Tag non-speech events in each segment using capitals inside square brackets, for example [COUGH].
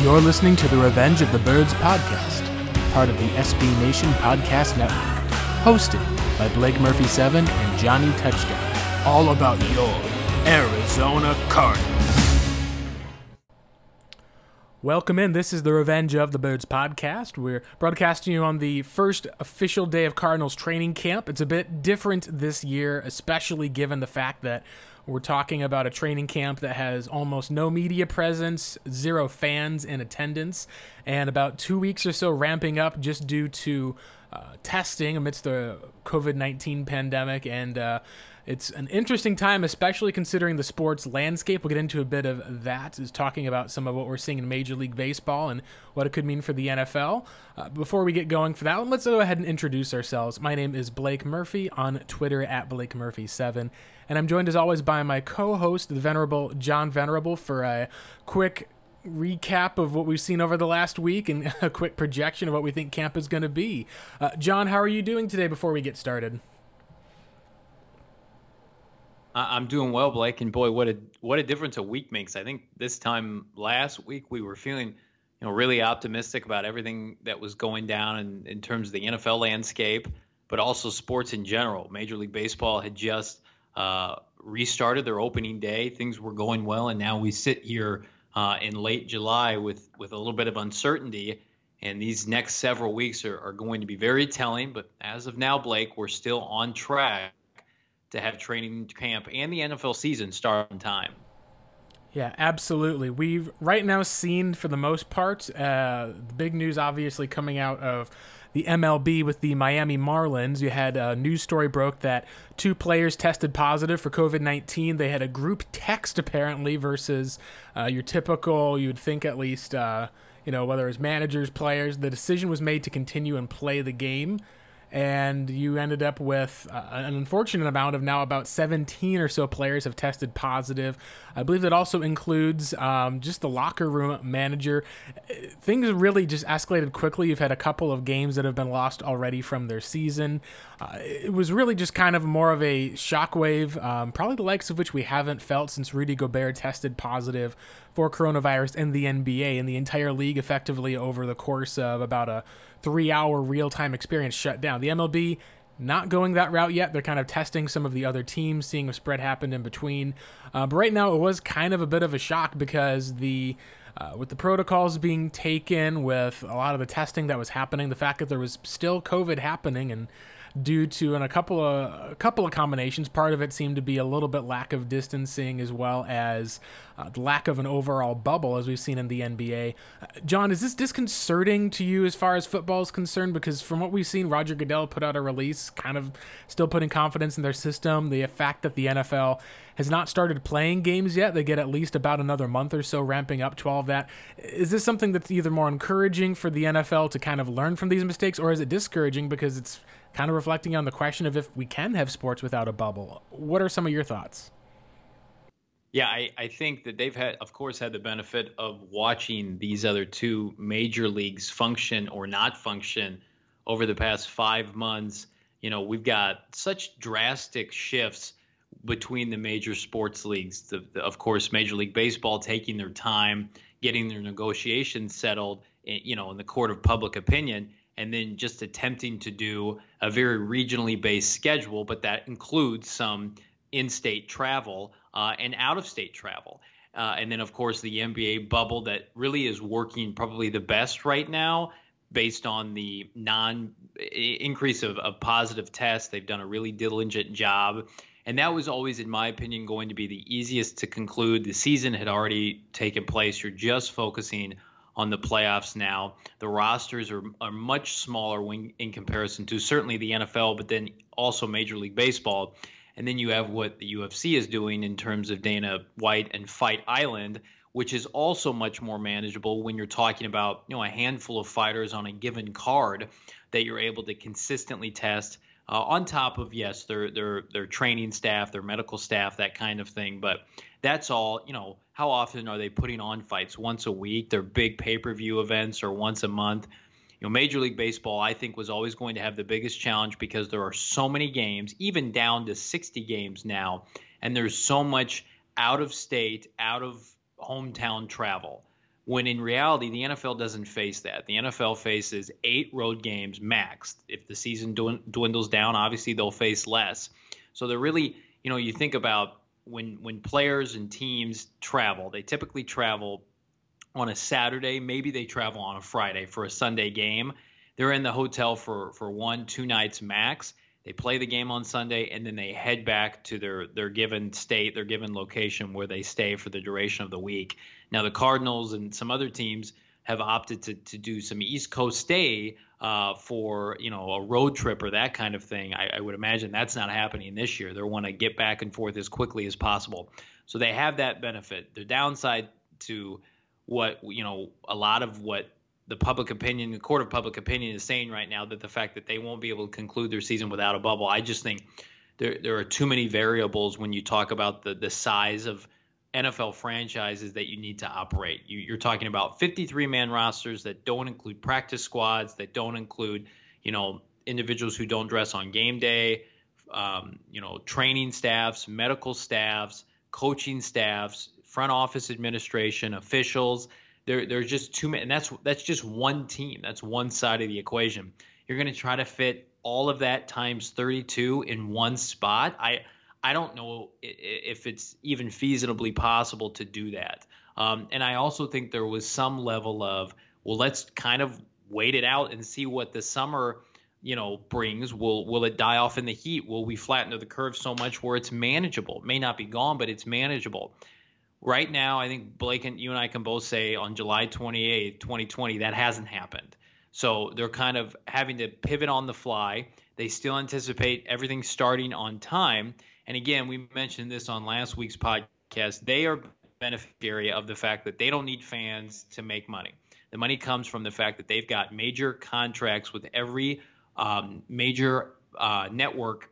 You're listening to the Revenge of the Birds podcast, part of the SB Nation Podcast Network, hosted by Blake Murphy 7 and Johnny Touchdown. All about your Arizona Cardinals. Welcome in. This is the Revenge of the Birds podcast. We're broadcasting you on the first official day of Cardinals training camp. It's a bit different this year, especially given the fact that we're talking about a training camp that has almost no media presence, zero fans in attendance, and about two weeks or so ramping up just due to uh, testing amidst the COVID 19 pandemic. And uh, it's an interesting time, especially considering the sports landscape. We'll get into a bit of that, is talking about some of what we're seeing in Major League Baseball and what it could mean for the NFL. Uh, before we get going for that one, let's go ahead and introduce ourselves. My name is Blake Murphy on Twitter at Blake Murphy7, and I'm joined as always by my co-host, the Venerable John Venerable, for a quick recap of what we've seen over the last week and [LAUGHS] a quick projection of what we think camp is going to be. Uh, John, how are you doing today before we get started? I'm doing well, Blake, and boy, what a what a difference a week makes. I think this time last week we were feeling, you know, really optimistic about everything that was going down in, in terms of the NFL landscape, but also sports in general. Major League Baseball had just uh, restarted their opening day; things were going well, and now we sit here uh, in late July with with a little bit of uncertainty. And these next several weeks are, are going to be very telling. But as of now, Blake, we're still on track to have training camp and the NFL season start on time. Yeah, absolutely. We've right now seen, for the most part, uh, the big news obviously coming out of the MLB with the Miami Marlins. You had a news story broke that two players tested positive for COVID 19. They had a group text apparently versus uh, your typical, you'd think at least, uh, you know, whether it's managers, players. The decision was made to continue and play the game and you ended up with uh, an unfortunate amount of now about 17 or so players have tested positive. I believe that also includes um, just the locker room manager. Things really just escalated quickly. You've had a couple of games that have been lost already from their season. Uh, it was really just kind of more of a shockwave, um, probably the likes of which we haven't felt since Rudy Gobert tested positive for coronavirus in the NBA and the entire league effectively over the course of about a three hour real time experience shut down. The MLB not going that route yet. They're kind of testing some of the other teams, seeing if spread happened in between. Uh, but right now, it was kind of a bit of a shock because the uh, with the protocols being taken, with a lot of the testing that was happening, the fact that there was still COVID happening, and due to and a couple of a couple of combinations. Part of it seemed to be a little bit lack of distancing as well as uh, lack of an overall bubble, as we've seen in the NBA. Uh, John, is this disconcerting to you as far as football is concerned? Because from what we've seen, Roger Goodell put out a release, kind of still putting confidence in their system. The fact that the NFL has not started playing games yet. They get at least about another month or so ramping up to all of that. Is this something that's either more encouraging for the NFL to kind of learn from these mistakes, or is it discouraging because it's kind of reflecting on the question of if we can have sports without a bubble? What are some of your thoughts? Yeah, I, I think that they've had, of course, had the benefit of watching these other two major leagues function or not function over the past five months. You know, we've got such drastic shifts between the major sports leagues. The, the, of course, Major League Baseball taking their time, getting their negotiations settled, in, you know, in the court of public opinion, and then just attempting to do a very regionally based schedule, but that includes some in-state travel uh, and out-of-state travel. Uh, and then, of course, the NBA bubble that really is working probably the best right now based on the non increase of, of positive tests. They've done a really diligent job and that was always, in my opinion, going to be the easiest to conclude. The season had already taken place. You're just focusing on the playoffs now. The rosters are, are much smaller when, in comparison to certainly the NFL, but then also Major League Baseball. And then you have what the UFC is doing in terms of Dana White and Fight Island, which is also much more manageable when you're talking about you know a handful of fighters on a given card that you're able to consistently test uh, on top of yes, their their their training staff, their medical staff, that kind of thing. But that's all you know. How often are they putting on fights? Once a week? They're big pay per view events or once a month? You know, Major League Baseball, I think, was always going to have the biggest challenge because there are so many games, even down to 60 games now, and there's so much out of state, out of hometown travel. When in reality, the NFL doesn't face that. The NFL faces eight road games max. If the season dwindles down, obviously they'll face less. So they're really, you know, you think about when when players and teams travel, they typically travel on a Saturday, maybe they travel on a Friday for a Sunday game. They're in the hotel for for one, two nights max. They play the game on Sunday and then they head back to their their given state, their given location where they stay for the duration of the week. Now the Cardinals and some other teams have opted to to do some East Coast stay uh, for you know a road trip or that kind of thing. I, I would imagine that's not happening this year. They want to get back and forth as quickly as possible, so they have that benefit. The downside to what you know a lot of what the public opinion, the court of public opinion is saying right now that the fact that they won't be able to conclude their season without a bubble, I just think there there are too many variables when you talk about the the size of NFL franchises that you need to operate. You, are talking about 53 man rosters that don't include practice squads, that don't include, you know, individuals who don't dress on game day, um, you know, training staffs, medical staffs, coaching staffs, front office administration, officials. There, there's just too many, and that's that's just one team. That's one side of the equation. You're going to try to fit all of that times 32 in one spot. I I don't know if it's even feasibly possible to do that. Um, and I also think there was some level of, well, let's kind of wait it out and see what the summer, you know, brings. Will will it die off in the heat? Will we flatten the curve so much where it's manageable? May not be gone, but it's manageable. Right now, I think Blake and you and I can both say on July 28th, 2020, that hasn't happened. So they're kind of having to pivot on the fly. They still anticipate everything starting on time. And again, we mentioned this on last week's podcast. They are beneficiary of the fact that they don't need fans to make money. The money comes from the fact that they've got major contracts with every um, major uh, network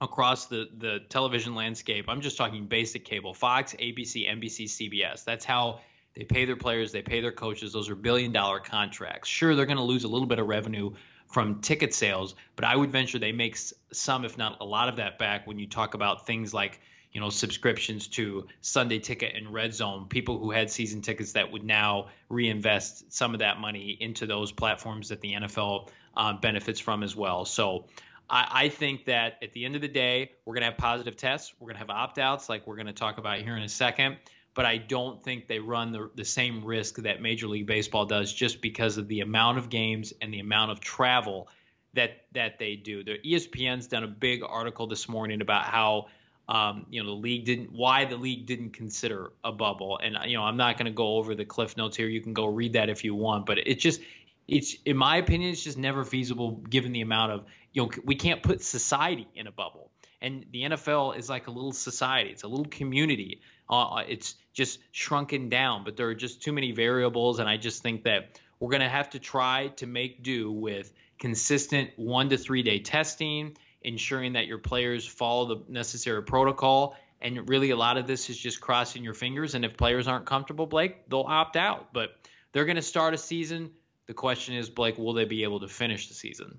across the, the television landscape. I'm just talking basic cable Fox, ABC, NBC, CBS. That's how they pay their players, they pay their coaches. Those are billion dollar contracts. Sure, they're going to lose a little bit of revenue from ticket sales, but I would venture they make some, if not a lot of that back when you talk about things like you know subscriptions to Sunday Ticket and Red Zone. People who had season tickets that would now reinvest some of that money into those platforms that the NFL um, benefits from as well. So. I, I think that at the end of the day, we're going to have positive tests. We're going to have opt outs, like we're going to talk about here in a second but I don't think they run the, the same risk that Major League Baseball does just because of the amount of games and the amount of travel that that they do. The ESPN's done a big article this morning about how um, you know the league didn't why the league didn't consider a bubble, and you know I'm not going to go over the cliff notes here. You can go read that if you want, but it's just it's in my opinion it's just never feasible given the amount of you know we can't put society in a bubble and the NFL is like a little society. It's a little community. Uh, it's just shrunken down, but there are just too many variables, and I just think that we're going to have to try to make do with consistent one to three day testing, ensuring that your players follow the necessary protocol. And really, a lot of this is just crossing your fingers. And if players aren't comfortable, Blake, they'll opt out. But they're going to start a season. The question is, Blake, will they be able to finish the season?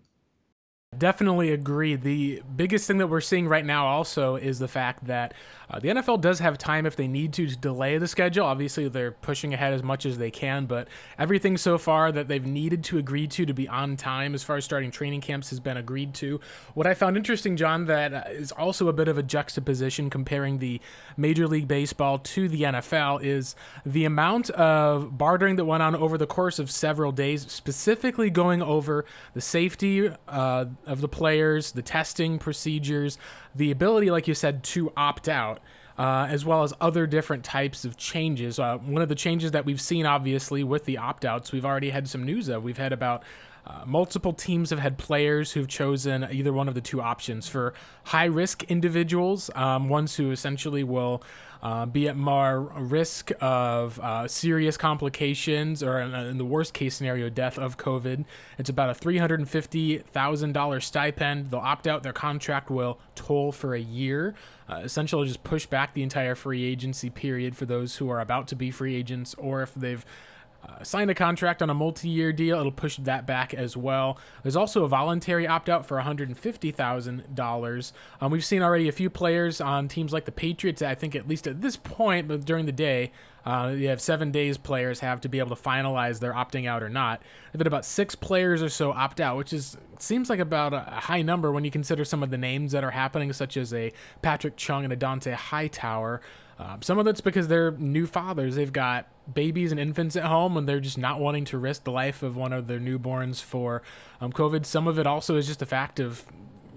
Definitely agree. The biggest thing that we're seeing right now also is the fact that uh, the NFL does have time if they need to to delay the schedule. Obviously, they're pushing ahead as much as they can, but everything so far that they've needed to agree to to be on time as far as starting training camps has been agreed to. What I found interesting, John, that uh, also a bit of a juxtaposition comparing the Major League Baseball to the NFL is the amount of bartering that went on over the course of several days, specifically going over the safety uh, of the players, the testing procedures, the ability, like you said, to opt out. Uh, as well as other different types of changes. Uh, one of the changes that we've seen, obviously, with the opt outs, we've already had some news of. We've had about Uh, multiple teams have had players who've chosen either one of the two options. For high risk individuals, um, ones who essentially will uh, be at more risk of uh, serious complications or, in, in, the worst case scenario, death of COVID. It's about a $350,000 stipend. They'll opt out, their contract will toll for a year. Uh, essentially, just push back the entire free agency period for those who are about to be free agents or if they've uh, signed a contract on a multi-year deal. It'll push that back as well. There's also a voluntary opt-out for $150,000. Um, we've seen already a few players on teams like the Patriots. I think at least at this point, but during the day, uh, you have seven days players have to be able to finalize their opting out or not. I've had about six players or so opt out, which is seems like about a high number when you consider some of the names that are happening, such as a Patrick Chung and a Dont'a Hightower. Um, some of it's because they're new fathers. They've got babies and infants at home and they're just not wanting to risk the life of one of their newborns for um, COVID. Some of it also is just a fact of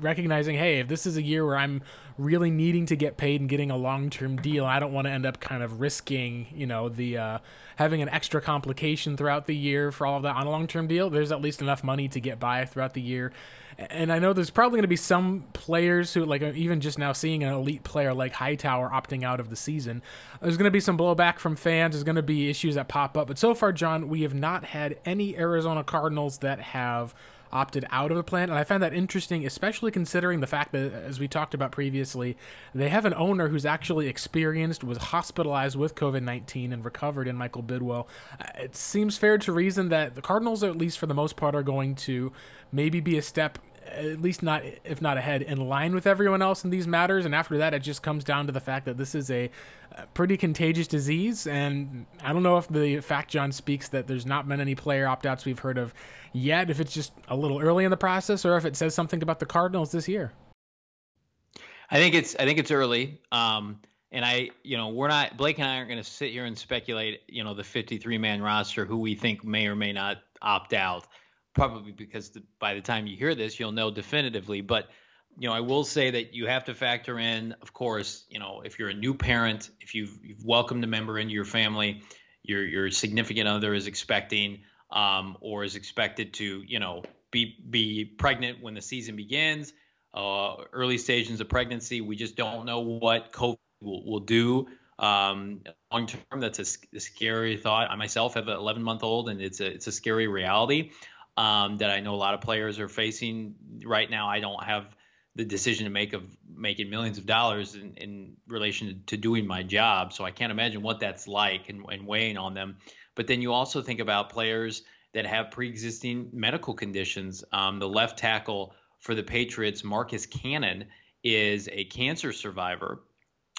recognizing, hey, if this is a year where I'm really needing to get paid and getting a long-term deal, I don't want to end up kind of risking, you know, the uh, having an extra complication throughout the year for all of that on a long-term deal. There's at least enough money to get by throughout the year and I know there's probably going to be some players who, like, even just now seeing an elite player like Hightower opting out of the season, there's going to be some blowback from fans. There's going to be issues that pop up. But so far, John, we have not had any Arizona Cardinals that have opted out of the plan. And I find that interesting, especially considering the fact that, as we talked about previously, they have an owner who's actually experienced, was hospitalized with COVID 19 and recovered in Michael Bidwill. Uh, it seems fair to reason that the Cardinals, at least for the most part, are going to maybe be a step at least not if not ahead in line with everyone else in these matters. And after that it just comes down to the fact that this is a, pretty contagious disease. And i don't know if the fact john speaks that there's not been any player opt-outs we've heard of yet if it's just a little early in the process or if it says something about the cardinals this year. I think it's i think it's early. Um and I, you know, we're not Blake and I aren't going to sit here and speculate, you know, the 53 man roster who we think may or may not opt out probably because the, by the time you hear this, you'll know definitively. But you know, I will say that you have to factor in, of course, you know, if you're a new parent, if you've, you've welcomed a member into your family, your your significant other is expecting um, or is expected to, you know, be be pregnant when the season begins. Uh, early stages of pregnancy, we just don't know what COVID will, will do um, long term. That's a, a, scary thought. I myself have an 11 month old, and it's a it's a scary reality um, that I know a lot of players are facing right now. I don't have the decision to make of making millions of dollars in, in relation to doing my job. So I can't imagine what that's like and, and weighing on them. But then you also think about players that have pre-existing medical conditions. Um, the left tackle for the Patriots, Marcus Cannon, is a cancer survivor.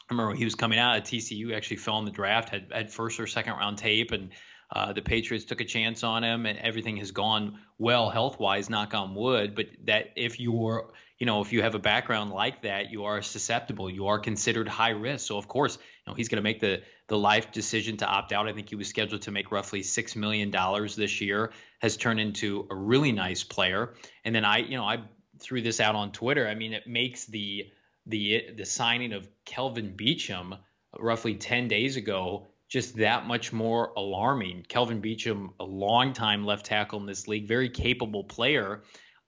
I remember he was coming out of TCU, actually fell in the draft, had, had first or second round tape, and uh, the Patriots took a chance on him, and everything has gone well health wise. Knock on wood. But that if you're, you know, if you have a background like that, you are susceptible. You are considered high risk. So of course, you know, he's going to make the the life decision to opt out. I think he was scheduled to make roughly six million dollars this year. Has turned into a really nice player. And then I, you know, I threw this out on Twitter. I mean, it makes the the the signing of Kelvin Beachum roughly 10 days ago just that much more alarming. Kelvin Beachum, a long-time left tackle in this league, very capable player,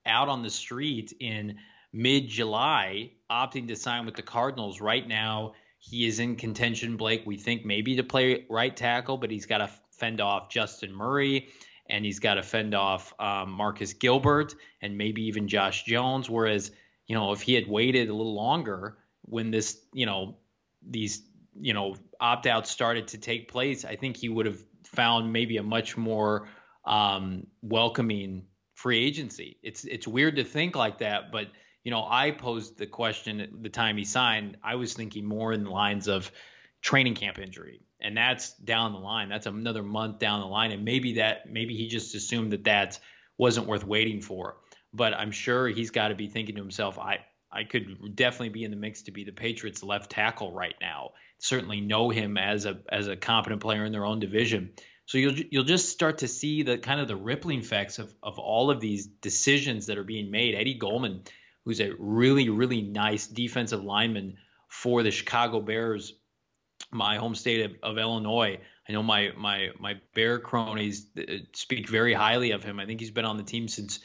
out on the street in mid July, opting to sign with the Cardinals. Right now, he is in contention, Blake. We think maybe to play right tackle, but he's got to fend off Justin Murray and he's got to fend off um, Marcus Gilbert and maybe even Josh Jones. Whereas, you know, if he had waited a little longer when this, you know, these you know opt outs started to take place, I think he would have found maybe a much more um, welcoming free agency. It's it's weird to think like that, but you know, I posed the question at the time he signed. I was thinking more in the lines of training camp injury, and that's down the line. That's another month down the line, and maybe that maybe he just assumed that that wasn't worth waiting for. But I'm sure he's got to be thinking to himself, I I could definitely be in the mix to be the Patriots left tackle right now certainly know him as a as a competent player in their own division. So you'll you'll just start to see the kind of the rippling effects of of all of these decisions that are being made. Eddie Goldman, who's a really really nice defensive lineman for the Chicago Bears, my home state of, of Illinois. I know my my my Bear cronies uh, speak very highly of him. I think he's been on the team since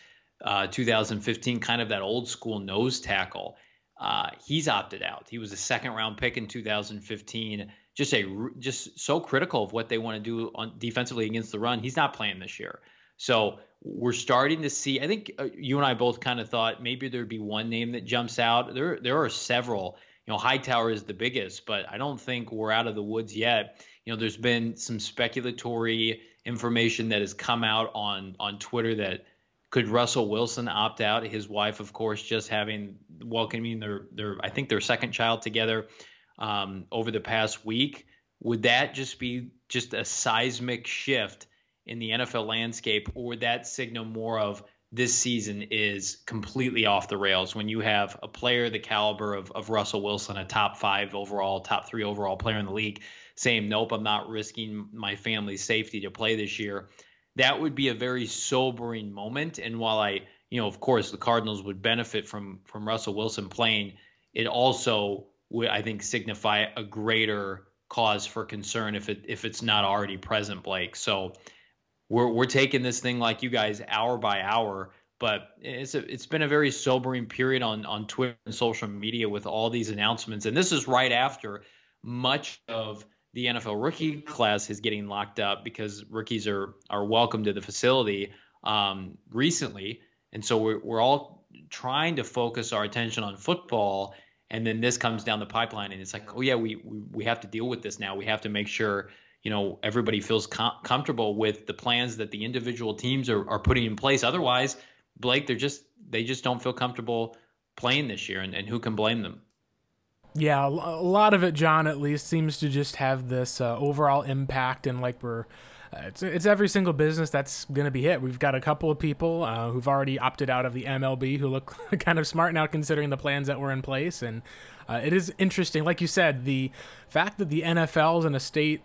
uh, 2015, kind of that old school nose tackle. Uh, he's opted out. He was a second round pick in 2015. Just a just so critical of what they want to do on defensively against the run. He's not playing this year. So we're starting to see. I think uh, you and I both kind of thought maybe there'd be one name that jumps out. There there are several. You know, Hightower is the biggest, but I don't think we're out of the woods yet. You know, there's been some speculatory information that has come out on on Twitter that could Russell Wilson opt out? His wife, of course, just having welcoming their their I think their second child together um, over the past week. Would that just be just a seismic shift in the NFL landscape, or would that signal more of this season is completely off the rails when you have a player the caliber of, of Russell Wilson, a top five overall, top three overall player in the league, saying, Nope, I'm not risking my family's safety to play this year that would be a very sobering moment. And while I, you know, of course, the Cardinals would benefit from from Russell Wilson playing, it also would, I think, signify a greater cause for concern if it if it's not already present, Blake. So we're we're taking this thing like you guys hour by hour, but it's a, it's been a very sobering period on on Twitter and social media with all these announcements, and this is right after much of the NFL rookie class is getting locked up because rookies are are welcome to the facility um, recently, and so we're we're all trying to focus our attention on football, and then this comes down the pipeline, and it's like, oh yeah, we we, we have to deal with this now. We have to make sure you know everybody feels com- comfortable with the plans that the individual teams are are putting in place. Otherwise, Blake, they're just they just don't feel comfortable playing this year, and, and who can blame them? Yeah, a lot of it, John, at least, seems to just have this uh, overall impact, and like we're. Uh, it's, it's every single business that's going to be hit. We've got a couple of people uh, who've already opted out of the MLB who look [LAUGHS] kind of smart now considering the plans that were in place. And uh, it is interesting, like you said, the fact that the NFL is in a state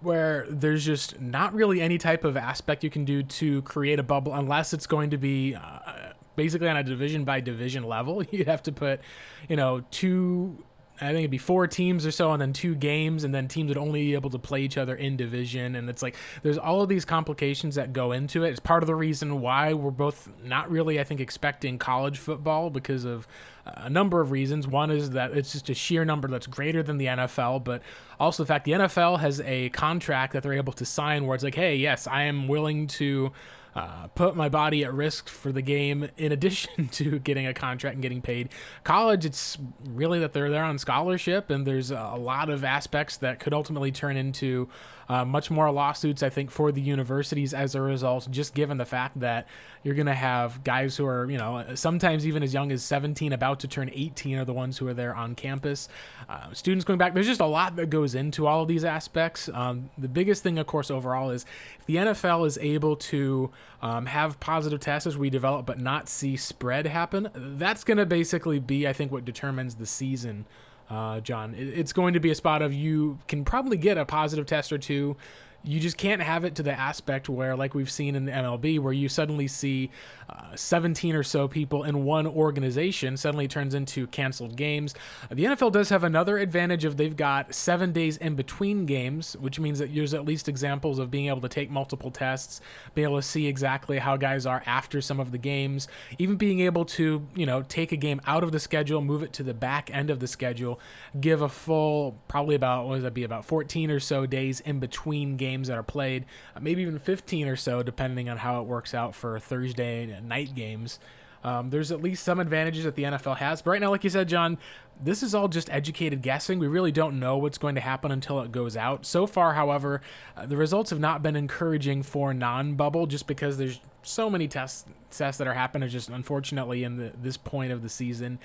where there's just not really any type of aspect you can do to create a bubble unless it's going to be uh, basically on a division by division level. [LAUGHS] You'd have to put, you know, two I think it'd be four teams or so, and then two games, and then teams would only be able to play each other in division. And it's like there's all of these complications that go into it. It's part of the reason why we're both not really, I think, expecting college football because of a number of reasons. One is that it's just a sheer number that's greater than the NFL, but also the fact the NFL has a contract that they're able to sign where it's like, hey, yes, I am willing to uh, put my body at risk for the game [LAUGHS] in addition to getting a contract and getting paid. College, it's really that they're there on scholarship, and there's a lot of aspects that could ultimately turn into uh, much more lawsuits, I think, for the universities as a result, just given the fact that you're going to have guys who are, you know, sometimes even as young as 17, about to turn 18, are the ones who are there on campus. Uh, students going back, there's just a lot that goes into all of these aspects. Um, the biggest thing, of course, overall is if the NFL is able to um, have positive tests as we develop, but not see spread happen, that's going to basically be, I think, what determines the season uh, John. It's going to be a spot of you can probably get a positive test or two you just can't have it to the aspect where, like we've seen in the MLB, where you suddenly see uh, 17 or so people in one organization suddenly turns into canceled games. The NFL does have another advantage of they've got seven days in between games, which means that there's at least examples of being able to take multiple tests, being able to see exactly how guys are after some of the games, even being able to, you know, take a game out of the schedule, move it to the back end of the schedule, give a full, probably about, what would that be, about 14 or so days in between games games that are played, uh, maybe even 15 or so, depending on how it works out for Thursday night games. Um, there's at least some advantages that the NFL has. But right now, like you said, John, this is all just educated guessing. We really don't know what's going to happen until it goes out. So far, however, uh, the results have not been encouraging for non-bubble, just because there's so many tests tests that are happening. Just unfortunately in the, this point of the season.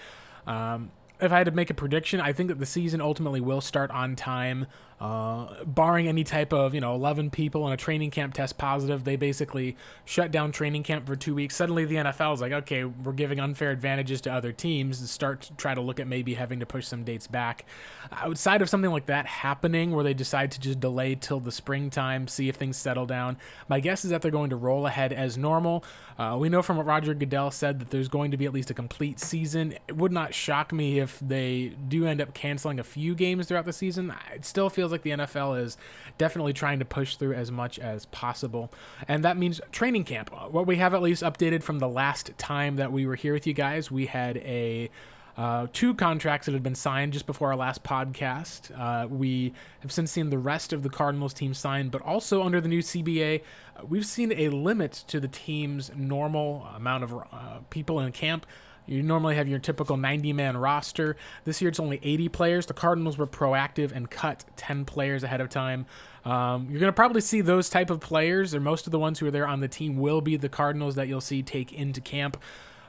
Um, if I had to make a prediction, I think that the season ultimately will start on time. Uh, barring any type of, you know, 11 people in a training camp test positive, they basically shut down training camp for two weeks. Suddenly the NFL is like, okay, we're giving unfair advantages to other teams and start to try to look at maybe having to push some dates back. Outside of something like that happening where they decide to just delay till the springtime, see if things settle down, my guess is that they're going to roll ahead as normal. Uh, we know from what Roger Goodell said that there's going to be at least a complete season. It would not shock me if they do end up canceling a few games throughout the season, it still feels like the NFL is definitely trying to push through as much as possible. And that means training camp. What we have at least updated from the last time that we were here with you guys, we had a uh, two contracts that had been signed just before our last podcast. Uh, we have since seen the rest of the Cardinals team signed, but also under the new CBA, uh, we've seen a limit to the team's normal amount of uh, people in camp. You normally have your typical 90 man roster. This year it's only 80 players. The Cardinals were proactive and cut 10 players ahead of time. Um, you're going to probably see those type of players, or most of the ones who are there on the team will be the Cardinals that you'll see take into camp.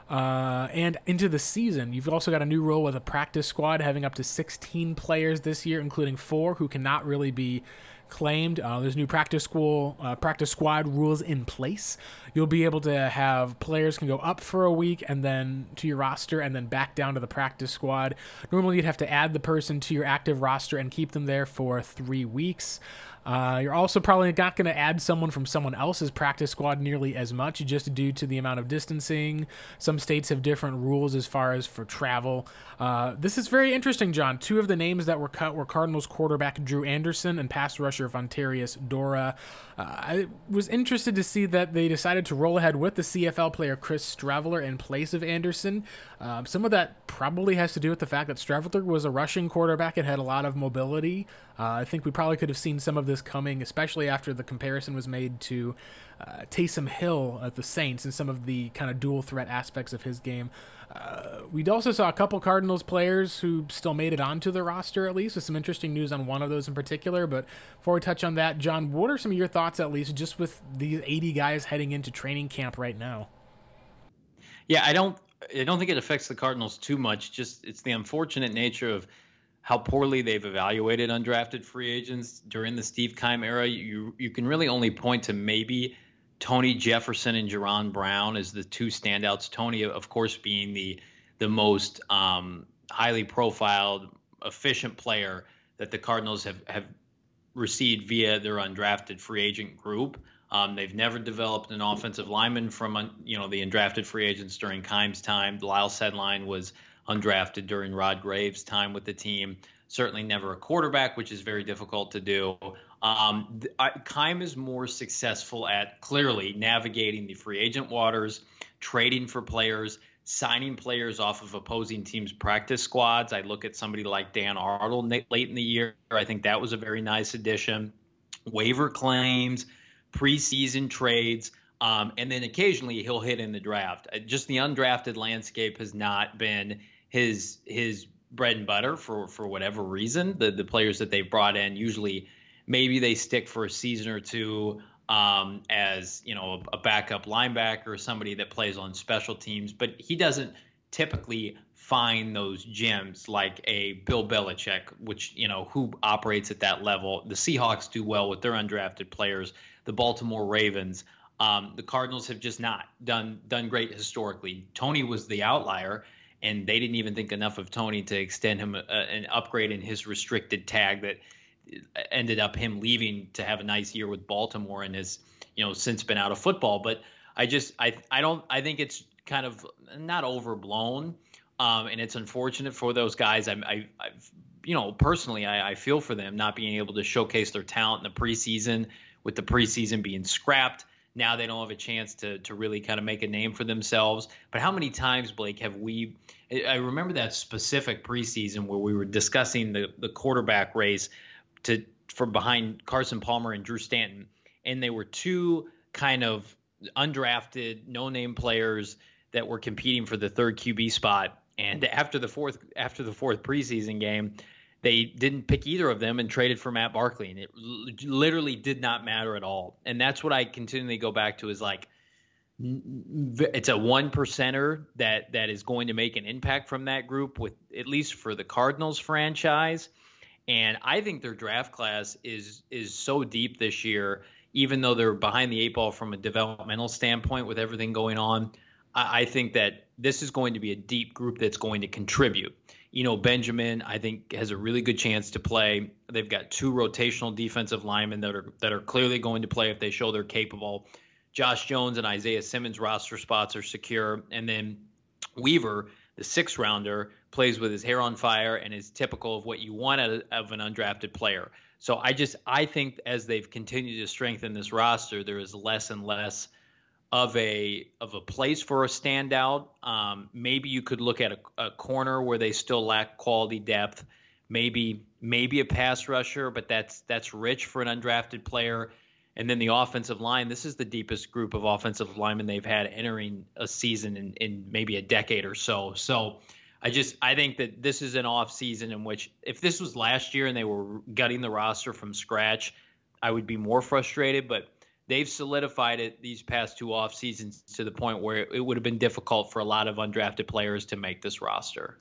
Uh, and into the season, you've also got a new rule with a practice squad having up to 16 players this year, including four who cannot really be claimed. Uh, there's new practice school, uh, practice squad rules in place. You'll be able to have players can go up for a week and then to your roster and then back down to the practice squad. Normally, you'd have to add the person to your active roster and keep them there for three weeks. Uh, you're also probably not going to add someone from someone else's practice squad nearly as much, just due to the amount of distancing. Some states have different rules as far as for travel. Uh, this is very interesting, John. Two of the names that were cut were Cardinals quarterback Drew Anderson and pass rusher Vontarius Dora. Uh, I was interested to see that they decided to roll ahead with the CFL player Chris Streveler in place of Anderson. Um, some of that probably has to do with the fact that Streveler was a rushing quarterback and had a lot of mobility. Uh, I think we probably could have seen some of this coming, especially after the comparison was made to uh, Taysom Hill at the Saints and some of the kind of dual threat aspects of his game. Uh, we also saw a couple Cardinals players who still made it onto the roster, at least, with some interesting news on one of those in particular. But before we touch on that, John, what are some of your thoughts, at least, just with these 80 guys heading into training camp right now? Yeah, I don't, I don't think it affects the Cardinals too much. Just it's the unfortunate nature of how poorly they've evaluated undrafted free agents during the Steve Keim era. You you can really only point to maybe Tony Jefferson and Jaron Brown as the two standouts. Tony, of course, being the the most um, highly profiled, efficient player that the Cardinals have have received via their undrafted free agent group. Um, they've never developed an offensive lineman from you know the undrafted free agents during Keim's time. Lyle Sendlein was undrafted during Rod Graves' time with the team. Certainly never a quarterback, which is very difficult to do. Um, Keim is more successful at clearly navigating the free agent waters, trading for players, signing players off of opposing teams' practice squads. I look at somebody like Dan Arnold late in the year. I think that was a very nice addition. Waiver claims, preseason trades. Um, and then occasionally he'll hit in the draft. Uh, just the undrafted landscape has not been his his bread and butter for for whatever reason. The the players that they've brought in usually maybe they stick for a season or two um, as you know a, backup linebacker or somebody that plays on special teams, but he doesn't typically find those gems like a Bill Belichick, which you know who operates at that level. The Seahawks do well with their undrafted players. The Baltimore Ravens, um, the Cardinals have just not done done great historically. Tony was the outlier, and they didn't even think enough of Tony to extend him a, an upgrade in his restricted tag that ended up him leaving to have a nice year with Baltimore and has you know since been out of football. But I just I I don't I think it's kind of not overblown, um, and it's unfortunate for those guys. I, I I've you know personally I, I feel for them not being able to showcase their talent in the preseason with the preseason being scrapped. Now they don't have a chance to to really kind of make a name for themselves. But how many times, Blake, have we? I remember that specific preseason where we were discussing the the quarterback race to for behind Carson Palmer and Drew Stanton, and they were two kind of undrafted, no-name players that were competing for the third QB spot. And after the fourth after the fourth preseason game, they didn't pick either of them and traded for Matt Barkley, and it literally did not matter at all. And that's what I continually go back to is like it's a one percenter that that is going to make an impact from that group with at least for the Cardinals franchise. And I think their draft class is is so deep this year, even though they're behind the eight ball from a developmental standpoint with everything going on. I, I think that this is going to be a deep group that's going to contribute you know, Benjamin, I think, has a really good chance to play. They've got two rotational defensive linemen that are that are clearly going to play if they show they're capable. Josh Jones and Isaiah Simmons roster spots are secure, and then Weaver, the six rounder, plays with his hair on fire and is typical of what you want out of an undrafted player. So I just I think as they've continued to strengthen this roster, there is less and less of a of a place for a standout. Um, maybe you could look at a, a, corner where they still lack quality depth. Maybe maybe a pass rusher, but that's that's rich for an undrafted player. And then the offensive line. This is the deepest group of offensive linemen they've had entering a season in, in maybe a decade or so. So I just I think that this is an off season in which if this was last year and they were gutting the roster from scratch, I would be more frustrated. But they've solidified it these past two off seasons to the point where it would have been difficult for a lot of undrafted players to make this roster.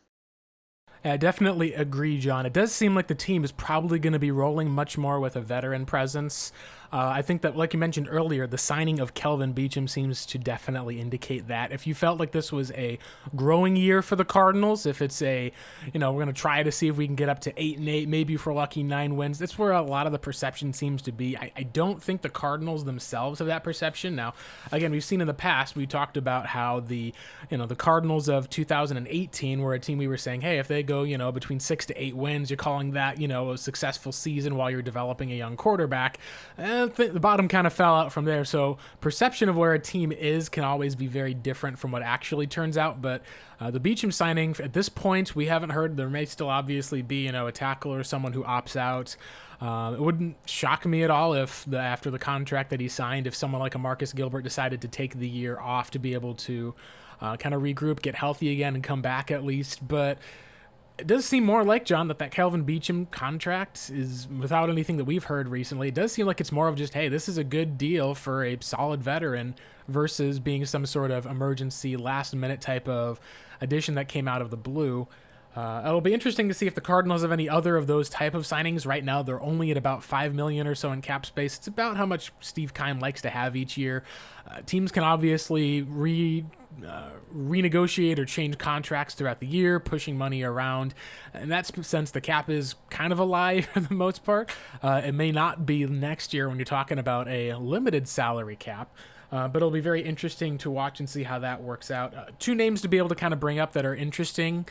I definitely agree, John. It does seem like the team is probably going to be rolling much more with a veteran presence. Uh, I think that, like you mentioned earlier, the signing of Kelvin Beachum seems to definitely indicate that. If you felt like this was a growing year for the Cardinals, if it's a, you know, we're going to try to see if we can get up to eight and eight, maybe for lucky nine wins, that's where a lot of the perception seems to be. I, I don't think the Cardinals themselves have that perception. Now, again, we've seen in the past, we talked about how the, you know, the Cardinals of 2018 were a team we were saying, hey, if they go, you know, between six to eight wins, you're calling that, you know, a successful season while you're developing a young quarterback. Eh, the bottom kind of fell out from there. So perception of where a team is can always be very different from what actually turns out. But uh, the Beachum signing at this point, we haven't heard. There may still obviously be you know a tackle or someone who opts out. Uh, it wouldn't shock me at all if the, after the contract that he signed, if someone like a Marcus Gilbert decided to take the year off to be able to uh, kind of regroup, get healthy again, and come back at least. But it does seem more like John that that Kelvin Beachum contract is without anything that we've heard recently. It does seem like it's more of just hey, this is a good deal for a solid veteran versus being some sort of emergency last minute type of addition that came out of the blue. Uh, it'll be interesting to see if the Cardinals have any other of those type of signings. Right now, they're only at about five million or so in cap space. It's about how much Steve Keim likes to have each year. Uh, teams can obviously re uh, renegotiate or change contracts throughout the year, pushing money around. In that sense, the cap is kind of a lie [LAUGHS] for the most part. Uh, it may not be next year when you're talking about a limited salary cap. Uh, but it'll be very interesting to watch and see how that works out. Uh, two names to be able to kind of bring up that are interesting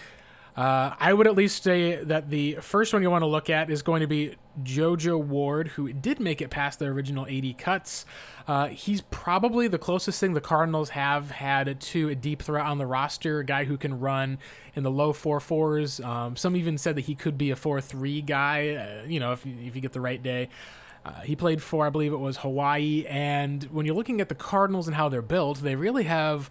uh, I would at least say that the first one you want to look at is going to be JoJo Ward, who did make it past the original 80 cuts. Uh, he's probably the closest thing the Cardinals have had to a deep threat on the roster, a guy who can run in the low 4 4s. Um, some even said that he could be a 4 3 guy, uh, you know, if, if you get the right day. Uh, he played for, I believe it was Hawaii. And when you're looking at the Cardinals and how they're built, they really have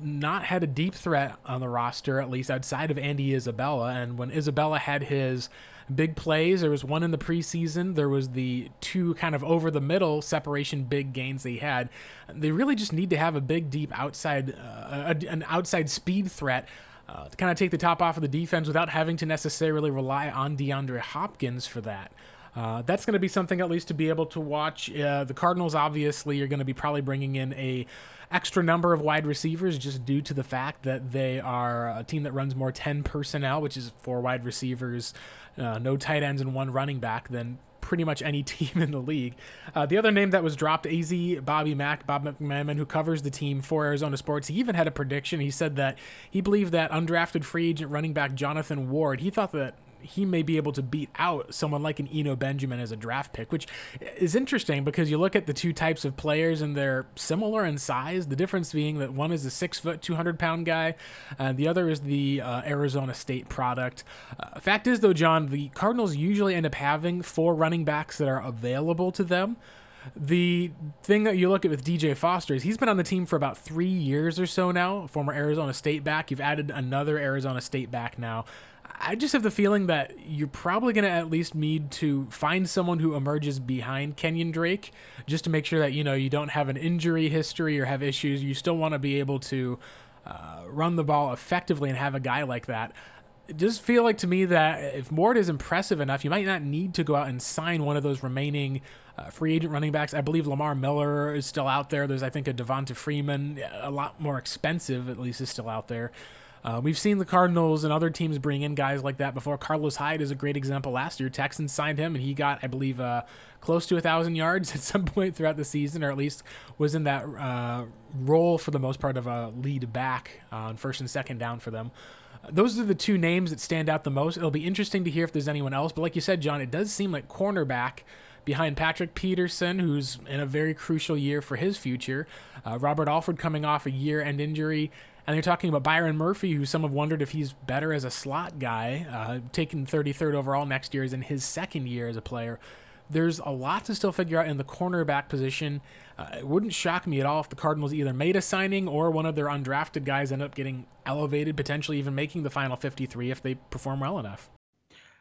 not had a deep threat on the roster, at least outside of Andy Isabella. And when Isabella had his big plays, there was one in the preseason, there was the two kind of over the middle separation big gains they had. They really just need to have a big, deep outside, uh, an outside speed threat. Uh, to kind of take the top off of the defense without having to necessarily rely on DeAndre Hopkins for that. Uh, that's going to be something at least to be able to watch. Uh, the Cardinals obviously are going to be probably bringing in a extra number of wide receivers just due to the fact that they are a team that runs more 10 personnel, which is four wide receivers, uh, no tight ends, and one running back, than pretty much any [LAUGHS] team in the league. Uh, the other name that was dropped, AZ Bobby Mack, Bob McManaman, who covers the team for Arizona Sports, he even had a prediction. He said that he believed that undrafted free agent running back Jonathan Ward, he thought that he may be able to beat out someone like an Eno Benjamin as a draft pick, which is interesting because you look at the two types of players and they're similar in size. The difference being that one is a six foot, 200 pound guy, and the other is the uh, Arizona State product. Uh, fact is, though, John, the Cardinals usually end up having four running backs that are available to them. The thing that you look at with DJ Foster is he's been on the team for about three years or so now, former Arizona State back. You've added another Arizona State back now. I just have the feeling that you're probably going to at least need to find someone who emerges behind Kenyon Drake just to make sure that, you know, you don't have an injury history or have issues. You still want to be able to uh, run the ball effectively and have a guy like that. It just feel like to me that if Ward is impressive enough, you might not need to go out and sign one of those remaining uh, free agent running backs. I believe Lamar Miller is still out there. There's, I think, a Devonta Freeman, a lot more expensive, at least, is still out there. Uh, we've seen the Cardinals and other teams bring in guys like that before. Carlos Hyde is a great example last year. Texans signed him, and he got, I believe, uh, close to a thousand yards [LAUGHS] at some point throughout the season, or at least was in that uh, role for the most part of a lead back on first and second down for them. Those are the two names that stand out the most. It'll be interesting to hear if there's anyone else, but like you said, John, it does seem like cornerback behind Patrick Peterson, who's in a very crucial year for his future. Uh, Robert Alford coming off a year end injury. And they're talking about Byron Murphy, who some have wondered if he's better as a slot guy, uh, taking 33rd overall next year is in his second year as a player. There's a lot to still figure out in the cornerback position. Uh, it wouldn't shock me at all if the Cardinals either made a signing or one of their undrafted guys end up getting elevated, potentially even making the final 53 if they perform well enough.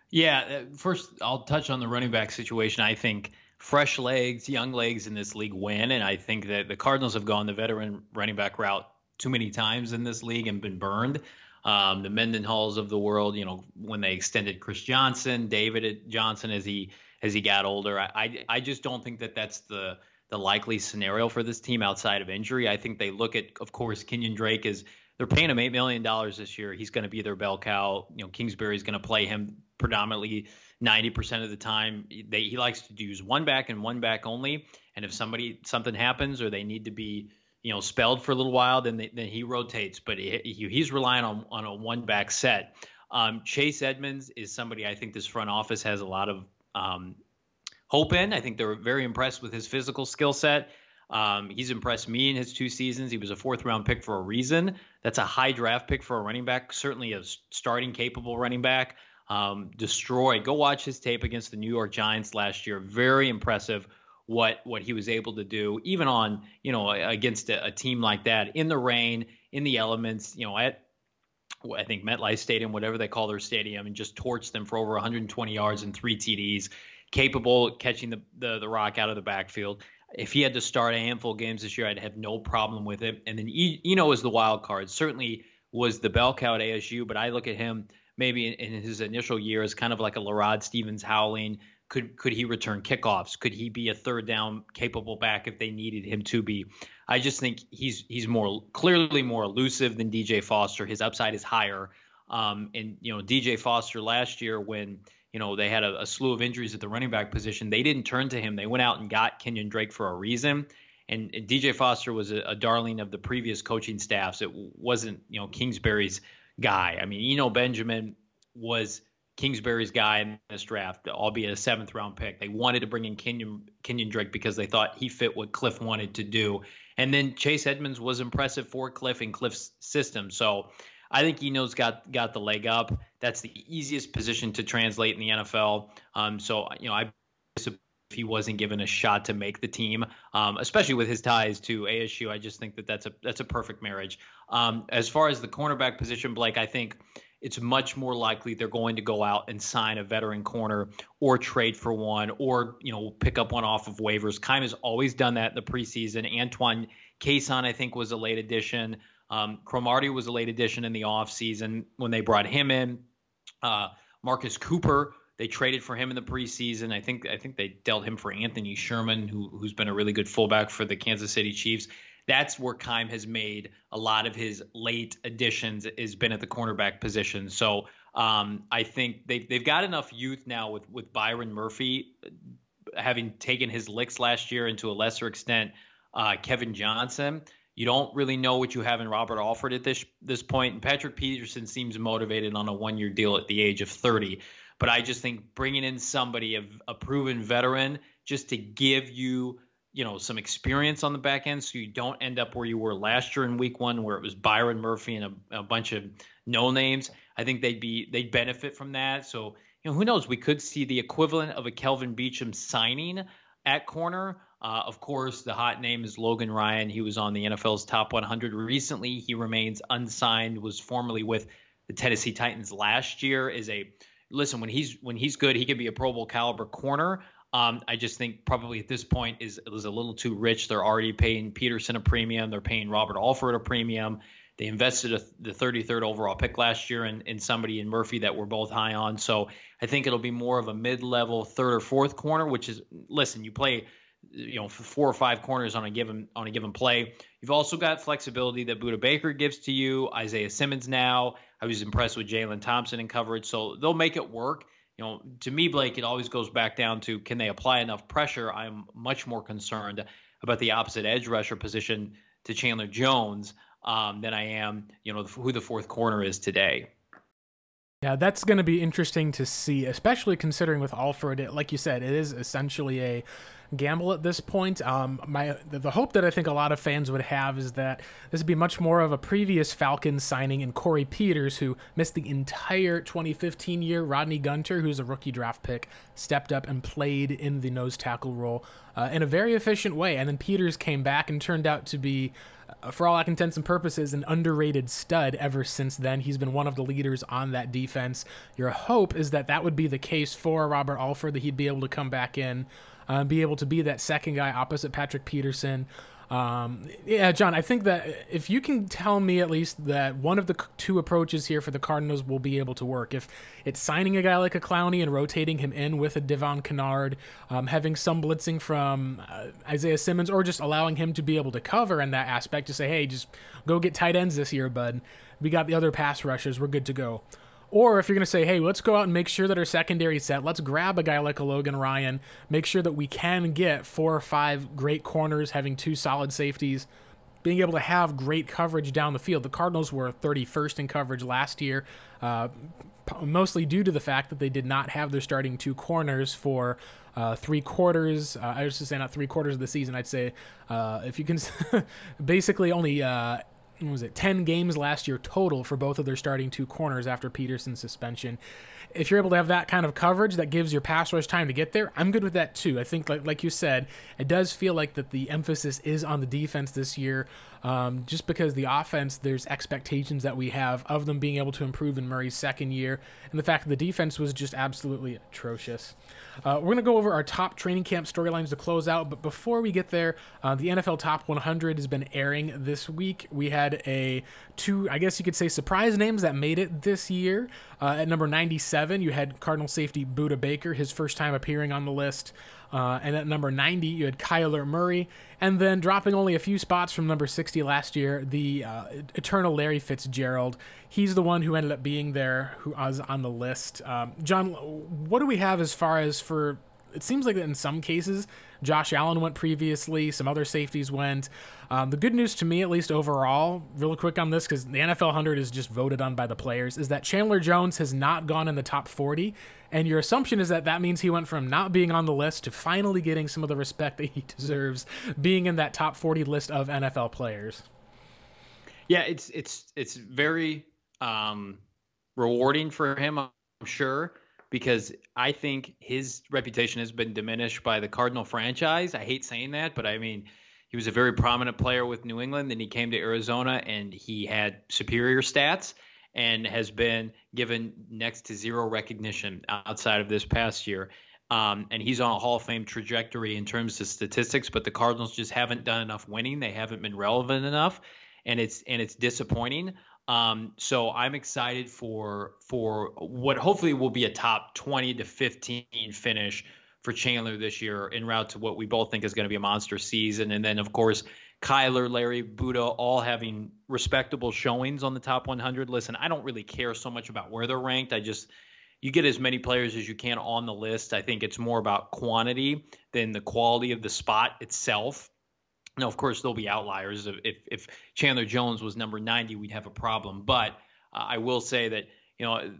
Yeah, uh, first I'll touch on the running back situation. I think fresh legs, young legs in this league win, and I think that the Cardinals have gone the veteran running back route too many times in this league and been burned. Um, the Mendenhalls of the world, you know, when they extended Chris Johnson, David Johnson as he as he got older, I I, I just don't think that that's the the likely scenario for this team outside of injury. I think they look at, of course, Kenyon Drake is they're paying him eight million dollars this year. He's going to be their bell cow. You know, Kingsbury's going to play him predominantly 90% of the time. They, he likes to use one back and one back only. And if somebody something happens or they need to be you know spelled for a little while, then they, then he rotates. But he, he's relying on on a one back set. Um, Chase Edmonds is somebody I think this front office has a lot of um, hope in. I think they're very impressed with his physical skill set. Um, he's impressed me in his two seasons. He was a fourth round pick for a reason. That's a high draft pick for a running back, certainly a starting capable running back. Um, destroyed. Go watch his tape against the New York Giants last year. Very impressive what what he was able to do, even on you know against a, a team like that in the rain, in the elements. You know at I think MetLife Stadium, whatever they call their stadium, and just torched them for over 120 yards and three TDs. Capable catching the, the the rock out of the backfield if he had to start a handful of games this year, I'd have no problem with it. And then Eno is the wild card. Certainly was the bell cow at ASU, but I look at him maybe in, in his initial year as kind of like a LaRod Stephens-Howling. Could could he return kickoffs? Could he be a third down capable back if they needed him to be? I just think he's he's more clearly more elusive than DJ Foster. His upside is higher. Um, and you know DJ Foster last year when you know, they had a, a, slew of injuries at the running back position. They didn't turn to him. They went out and got Kenyon Drake for a reason. And, DJ Foster was a, darling of the previous coaching staffs. It wasn't, you know, Kingsbury's guy. I mean, Eno Benjamin was Kingsbury's guy in this draft, albeit a seventh round pick. They wanted to bring in Kenyon, Kenyon Drake because they thought he fit what Cliff wanted to do. And then Chase Edmonds was impressive for Cliff and Cliff's system. So I think Eno's got got the leg up. That's the easiest position to translate in the NFL. Um, so you know, I if he wasn't given a shot to make the team, um, especially with his ties to ASU, I just think that that's a that's a perfect marriage. Um, as far as the cornerback position, Blake, I think it's much more likely they're going to go out and sign a veteran corner or trade for one or you know pick up one off of waivers. Keim has always done that in the preseason. Antoine Cason, I think, was a late addition. Um, Cromartie was a late addition in the offseason when they brought him in. Uh, Marcus Cooper, they traded for him in the preseason. I think I think they dealt him for Anthony Sherman, who, who's been a really good fullback for the Kansas City Chiefs. That's where Keim has made a lot of his late additions has been at the cornerback position. So um, I think they've they've got enough youth now with with Byron Murphy having taken his licks last year, and to a lesser extent, uh, Kevin Johnson you don't really know what you have in Robert Alford at this this point. And Patrick Peterson seems motivated on a one year deal at the age of 30. But I just think bringing in somebody, a, a proven veteran, just to give you you know some experience on the back end so you don't end up where you were last year in week one where it was byron murphy and a, a, bunch of no names i think they'd be they'd benefit from that so you know who knows we could see the equivalent of a kelvin beachum signing at corner uh, of course, the hot name is Logan Ryan. He was on the NFL's top 100 recently. He remains unsigned. Was formerly with the Tennessee Titans last year. Is a listen when he's when he's good, he could be a Pro Bowl caliber corner. Um, I just think probably at this point is is a little too rich. They're already paying Peterson a premium. They're paying Robert Alford a premium. They invested a, the 33rd overall pick last year in, in somebody in Murphy that we're both high on. So I think it'll be more of a mid-level third or fourth corner, which is listen, you play you know four or five corners on a given on a given play. You've also got flexibility that Budda Baker gives to you. Isaiah Simmons now. I was impressed with Jalen Thompson in coverage, so they'll make it work. You know, to me, Blake, it always goes back down to can they apply enough pressure? I'm much more concerned about the opposite edge rusher position to Chandler Jones um, than I am, you know, who the fourth corner is today. Yeah, that's going to be interesting to see, especially considering with Alford, like you said, it is essentially a gamble at this point. Um, my the hope that I think a lot of fans would have is that this would be much more of a previous Falcons signing in Corey Peters, who missed the entire 2015 year. Rodney Gunter, who's a rookie draft pick, stepped up and played in the nose tackle role uh, in a very efficient way, and then Peters came back and turned out to be for all intents and purposes, an underrated stud ever since then. He's been one of the leaders on that defense. Your hope is that that would be the case for Robert Alford, that he'd be able to come back in, uh, be able to be that second guy opposite Patrick Peterson. Um, yeah, John, I think that if you can tell me at least that one of the two approaches here for the Cardinals will be able to work, if it's signing a guy like a Clowney and rotating him in with a Devon Kennard, um, having some blitzing from uh, Isaiah Simmons, or just allowing him to be able to cover in that aspect to say, hey, just go get tight ends this year, bud. We got the other pass rushes. We're good to go. Or if you're going to say, hey, let's go out and make sure that our secondary set, let's grab a guy like a Logan Ryan, make sure that we can get four or five great corners, having two solid safeties, being able to have great coverage down the field. The Cardinals were 31st in coverage last year, uh, mostly due to the fact that they did not have their starting two corners for uh, three quarters. Uh, I was just saying not three quarters of the season. I'd say uh, if you can, [LAUGHS] basically only uh, was it 10 games last year total for both of their starting two corners after Peterson's suspension. If you're able to have that kind of coverage that gives your pass rush time to get there, I'm good with that too. I think, like, like you said, it does feel like that the emphasis is on the defense this year, um, just because the offense, there's expectations that we have of them being able to improve in Murray's second year, and the fact that the defense was just absolutely atrocious. Uh, we're going to go over our top training camp storylines to close out, but before we get there, uh, the NFL Top 100 has been airing this week. We had a two, I guess you could say, surprise names that made it this year. Uh, at number 97, you had Cardinal safety Budda Baker, his first time appearing on the list. Uh, and at number 90, you had Kyler Murray. And then dropping only a few spots from number 60 last year, the uh, eternal Larry Fitzgerald. He's the one who ended up being there, who was on the list. Um, John, what do we have as far as for it seems like that in some cases, Josh Allen went previously, some other safeties went. Um, the good news to me, at least overall, real quick on this, because the NFL 100 is just voted on by the players, is that Chandler Jones has not gone in the top 40. And your assumption is that that means he went from not being on the list to finally getting some of the respect that he [LAUGHS] deserves, being in that top 40 list of NFL players. Yeah, it's it's it's very um, rewarding for him, I'm sure because I think his reputation has been diminished by the Cardinal franchise. I hate saying that, but I mean, he was a very prominent player with New England, and he came to Arizona and he had superior stats and has been given next to zero recognition outside of this past year. Um, and he's on a Hall of Fame trajectory in terms of statistics, but the Cardinals just haven't done enough winning. They haven't been relevant enough, and it's and it's disappointing. Um, so I'm excited for for what hopefully will be a top 20 to 15 finish for Chandler this year en route to what we both think is going to be a monster season. And then of course Kyler, Larry, Budda, all having respectable showings on the top 100. Listen, I don't really care so much about where they're ranked. I just you get as many players as you can on the list. I think it's more about quantity than the quality of the spot itself. Now, of course, there'll be outliers. If if Chandler Jones was number 90, we'd have a problem. But uh, I will say that you know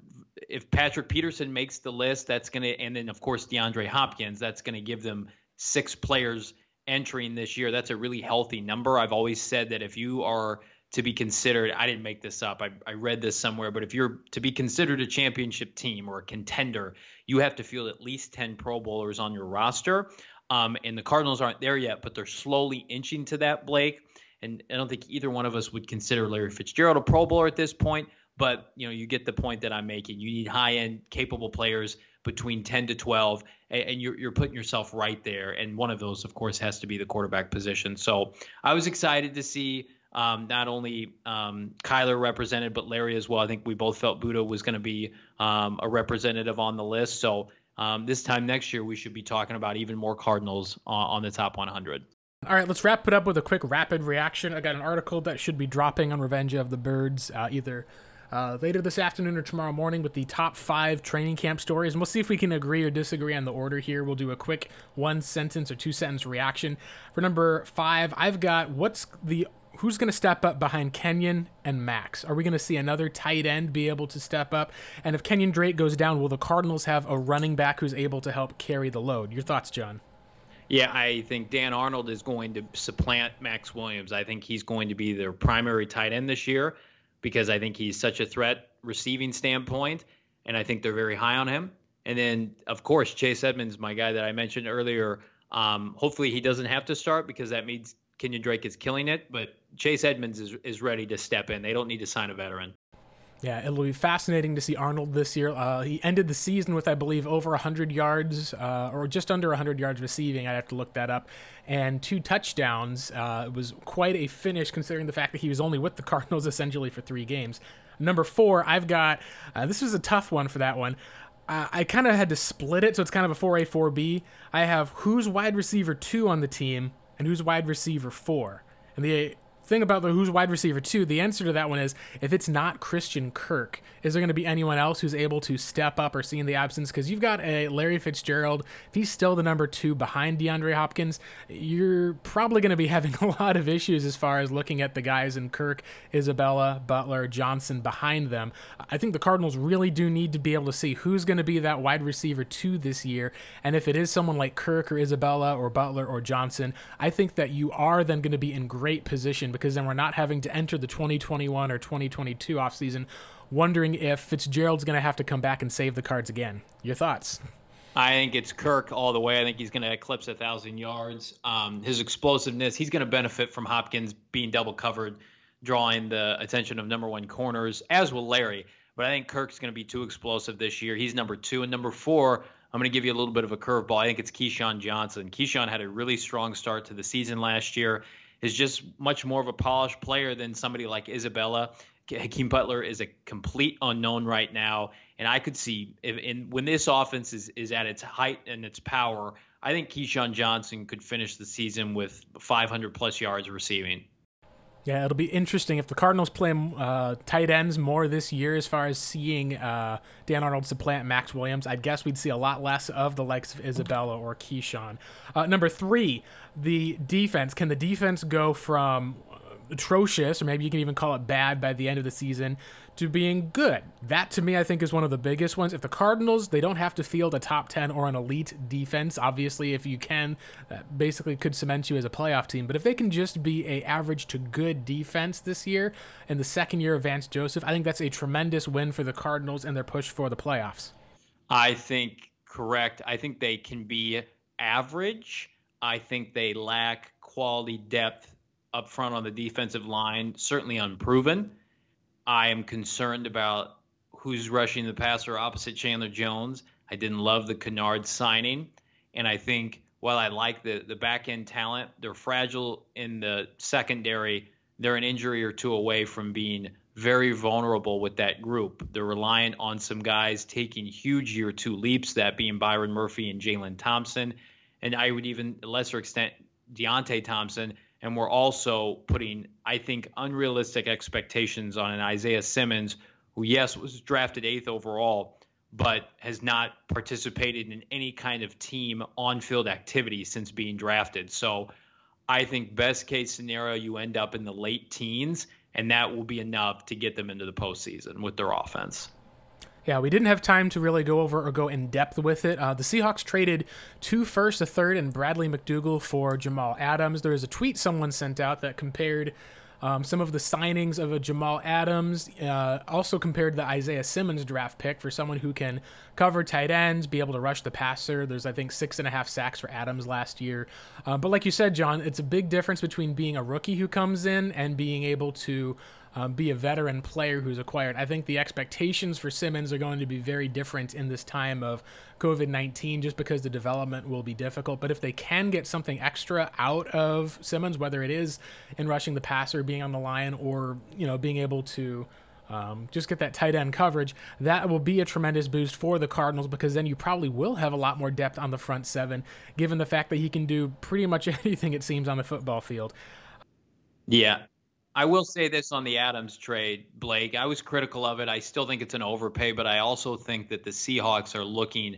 if Patrick Peterson makes the list, that's going to, and then of course DeAndre Hopkins, that's going to give them six players entering this year. That's a really healthy number. I've always said that if you are to be considered, I didn't make this up. I, I read this somewhere, but if you're to be considered a championship team or a contender, you have to field at least 10 Pro Bowlers on your roster. Um, and the Cardinals aren't there yet, but they're slowly inching to that, Blake. And I don't think either one of us would consider Larry Fitzgerald a Pro Bowler at this point. But you know, you get the point that I'm making. You need high-end, capable players between 10 to 12, and, you're, you're putting yourself right there. And one of those, of course, has to be the quarterback position. So I was excited to see um, not only um, Kyler represented, but Larry as well. I think we both felt Budda was going to be um, a representative on the list. So um, this time next year we should be talking about even more Cardinals on, on the top 100. All right, let's wrap it up with a quick rapid reaction. I got an article that should be dropping on Revenge of the Birds uh, either uh, later this afternoon or tomorrow morning with the top five training camp stories. And we'll see if we can agree or disagree on the order here. We'll do a quick one sentence or two sentence reaction. For number five, I've got what's the who's going to step up behind Kenyon and Maxx? Are we going to see another tight end be able to step up? And if Kenyon Drake goes down, will the Cardinals have a running back who's able to help carry the load? Your thoughts, John? Yeah, I think Dan Arnold is going to supplant Maxx Williams. I think he's going to be their primary tight end this year because I think he's such a threat receiving standpoint, and I think they're very high on him. And then, of course, Chase Edmonds, my guy that I mentioned earlier. Um, hopefully, he doesn't have to start because that means Kenyon Drake is killing it. But Chase Edmonds is, is ready to step in. They don't need to sign a veteran. Yeah, it'll be fascinating to see Arnold this year. Uh, he ended the season with, I believe, over 100 yards, uh, or just under 100 yards receiving. I'd have to look that up. And two touchdowns. Uh, it was quite a finish considering the fact that he was only with the [LAUGHS] Cardinals essentially for three games. Number four, I've got, uh, this was a tough one for that one. Uh, I kind of had to split it, so it's kind of a 4A, 4B. I have who's wide receiver two on the team and who's wide receiver four. And the thing about the who's wide receiver two, the answer to that one is if it's not Christian Kirk, is there going to be anyone else who's able to step up or see in the absence? Because you've got a Larry Fitzgerald. If he's still the number two behind DeAndre Hopkins, you're probably going to be [LAUGHS] having a lot of issues as far as looking at the guys in Kirk, Isabella, Butler, Johnson behind them. I think the Cardinals really do need to be able to see who's going to be that wide receiver two this year. And if it is someone like Kirk or Isabella or Butler or Johnson, I think that you are then going to be in great position because then we're not having to enter the 2021 or 2022 offseason wondering if Fitzgerald's going to have to come back and save the cards again. Your thoughts? I think it's Kirk all the way. I think he's going to eclipse a thousand yards. Um, his explosiveness, he's going to benefit from Hopkins being double covered, drawing the attention of number one corners, as will Larry. But I think Kirk's going to be too explosive this year. He's number two. And number four, I'm going to give you a little bit of a curveball. I think it's KeeSean Johnson. KeeSean had a really strong start to the season last year is just much more of a polished player than somebody like Isabella. Hakeem Butler is a complete unknown right now, and I could see if, in, when this offense is, is at its height and its power, I think KeeSean Johnson could finish the season with 500 plus yards receiving. Yeah, it'll be interesting if the Cardinals play uh, tight ends more this year as far as seeing uh, Dan Arnold supplant Maxx Williams. I guess we'd see a lot less of the likes of Isabella or KeeSean. Uh, number three, the defense. Can the defense go from atrocious, or maybe you can even call it bad by the end of the season, to being good. That to me, I think, is one of the biggest ones. If the Cardinals, they don't have to field a top 10 or an elite defense. Obviously, if you can, that basically could cement you as a playoff team. But if they can just be a average to good defense this year in the second year of Vance Joseph, I think that's a tremendous win for the Cardinals and their push for the playoffs. I think correct. I think they can be average. I think they lack quality depth up front on the defensive line, certainly unproven. I am concerned about who's rushing the passer opposite Chandler Jones. I didn't love the Kennard signing. And I think while I like the, the back end talent, they're fragile in the secondary. They're an injury or two away from being very vulnerable with that group. They're reliant on some guys taking huge year two leaps, that being Byron Murphy and Jalen Thompson. And I would even, lesser extent, Deionte Thompson and we're also putting, I think, unrealistic expectations on an Isaiah Simmons, who, yes, was drafted eighth overall, but has not participated in any kind of team on field activity since being drafted. So I think, best case scenario, you end up in the late teens, and that will be enough to get them into the postseason with their offense. Yeah, we didn't have time to really go over or go in depth with it. Uh, the Seahawks traded two first, a third, and Bradley McDougald for Jamal Adams. There was a tweet someone sent out that compared um, some of the signings of a Jamal Adams, uh, also compared the Isaiah Simmons draft pick for someone who can cover tight ends, be able to rush the passer. There's, I think, six and a half sacks for Adams last year. Uh, but like you said, John, it's a big difference between being a rookie who comes in and being able to um, be a veteran player who's acquired. I think the expectations for Simmons are going to be very different in this time of COVID 19 just because the development will be difficult. But if they can get something extra out of Simmons, whether it is in rushing the passer, being on the line, or, you know, being able to um, just get that tight end coverage. That will be a tremendous boost for the Cardinals because then you probably will have a lot more depth on the front seven, given the fact that he can do pretty much [LAUGHS] anything it seems on the football field. Yeah. I will say this on the Adams trade, Blake. I was critical of it. I still think it's an overpay, but I also think that the Seahawks are looking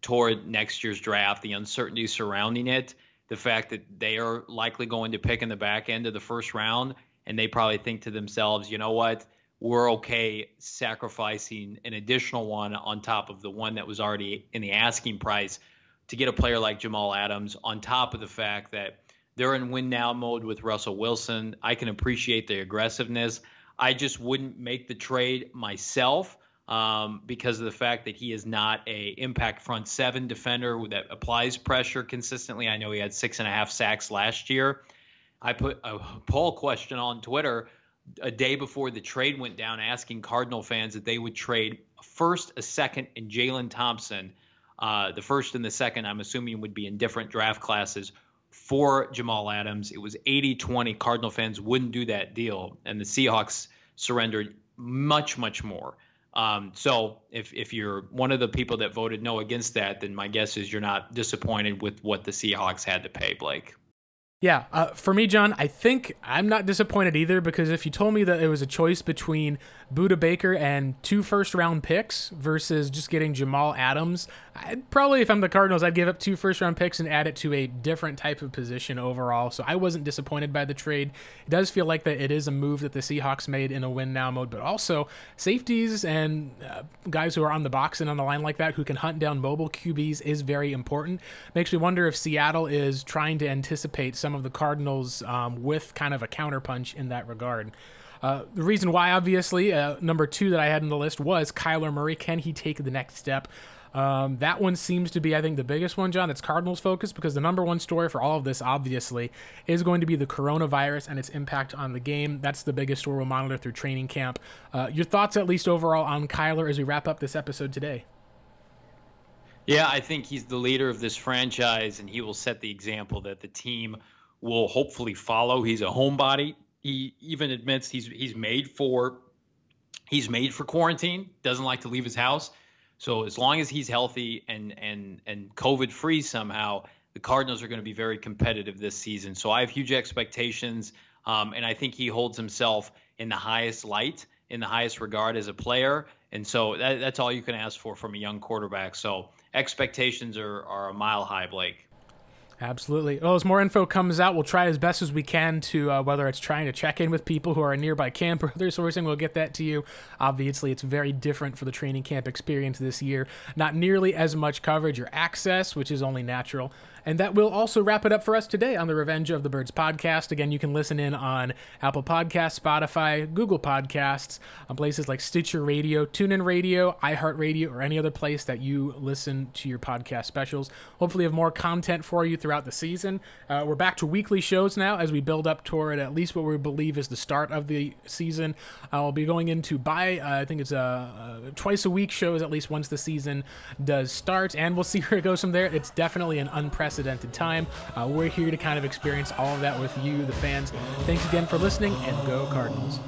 toward next year's draft, the uncertainty surrounding it, the fact that they are likely going to pick in the back end of the first round, and they probably think to themselves, you know what? we're okay sacrificing an additional one on top of the one that was already in the asking price to get a player like Jamal Adams on top of the fact that they're in win now mode with Russell Wilson. I can appreciate the aggressiveness. I just wouldn't make the trade myself um, because of the fact that he is not a impact front seven defender that applies pressure consistently. I know he had six and a half sacks last year. I put a poll question on Twitter a day before the trade went down asking Cardinal fans that they would trade first, a second, and Jalen Thompson. Uh, the first and the second, I'm assuming, would be in different draft classes for Jamal Adams. It was 80 20. Cardinal fans wouldn't do that deal, and the Seahawks surrendered much, much more. Um, so if, if you're one of the people that voted no against that, then my guess is you're not disappointed with what the Seahawks had to pay, Blake. Yeah, uh, for me, John, I think I'm not disappointed either because if you told me that it was a choice between Budda Baker and two first round picks versus just getting Jamal Adams. I'd probably, if I'm the Cardinals, I'd give up two first round picks and add it to a different type of position overall. So I wasn't disappointed by the trade. It does feel like that it is a move that the Seahawks made in a win now mode, but also safeties and uh, guys who are on the box and on the line like that who can hunt down mobile QBs is very important. Makes me wonder if Seattle is trying to anticipate some of the Cardinals um, with kind of a counterpunch in that regard. Uh, the reason why, obviously, uh, number two that I had in the list was Kyler Murray. Can he take the next step? Um, that one seems to be, I think, the biggest one, John. That's Cardinals focus because the number one story for all of this, obviously, is going to be the coronavirus and its impact on the game. That's the biggest story we'll monitor through training camp. Uh, your thoughts, at least overall, on Kyler as we wrap up this episode today? Yeah, I think he's the leader of this franchise, and he will set the example that the team will hopefully follow. He's a homebody he even admits he's he's made for he's made for quarantine. Doesn't like to leave his house. So as long as he's healthy and and and COVID free somehow, the Cardinals are going to be very competitive this season. So I have huge expectations, um, and I think he holds himself in the highest light, in the highest regard as a player. And so that, that's all you can ask for from a young quarterback. So expectations are are a mile high, Blake. Absolutely. Well, as more info comes out, we'll try as best as we can to uh, whether it's trying to check in with people who are nearby camp [LAUGHS] or other sourcing. We'll get that to you. Obviously, it's very different for the training camp experience this year. Not nearly as much coverage or access, which is only natural. And that will also wrap it up for us today on the Revenge of the Birds podcast. Again, you can listen in on Apple Podcasts, Spotify, Google Podcasts, on places like Stitcher Radio, TuneIn Radio, iHeartRadio, or any other place that you listen to your podcast specials. Hopefully, have more content for you throughout the season. Uh, we're back to weekly shows now as we build up toward at least what we believe is the start of the season. I'll be going into by uh, I think it's a, a twice a week shows at least once the season does start, and we'll [LAUGHS] see where it goes from there. It's definitely an unprecedented unprecedented time. Uh, we're here to kind of experience all of that with you, the fans. Thanks again for listening, and go Cardinals.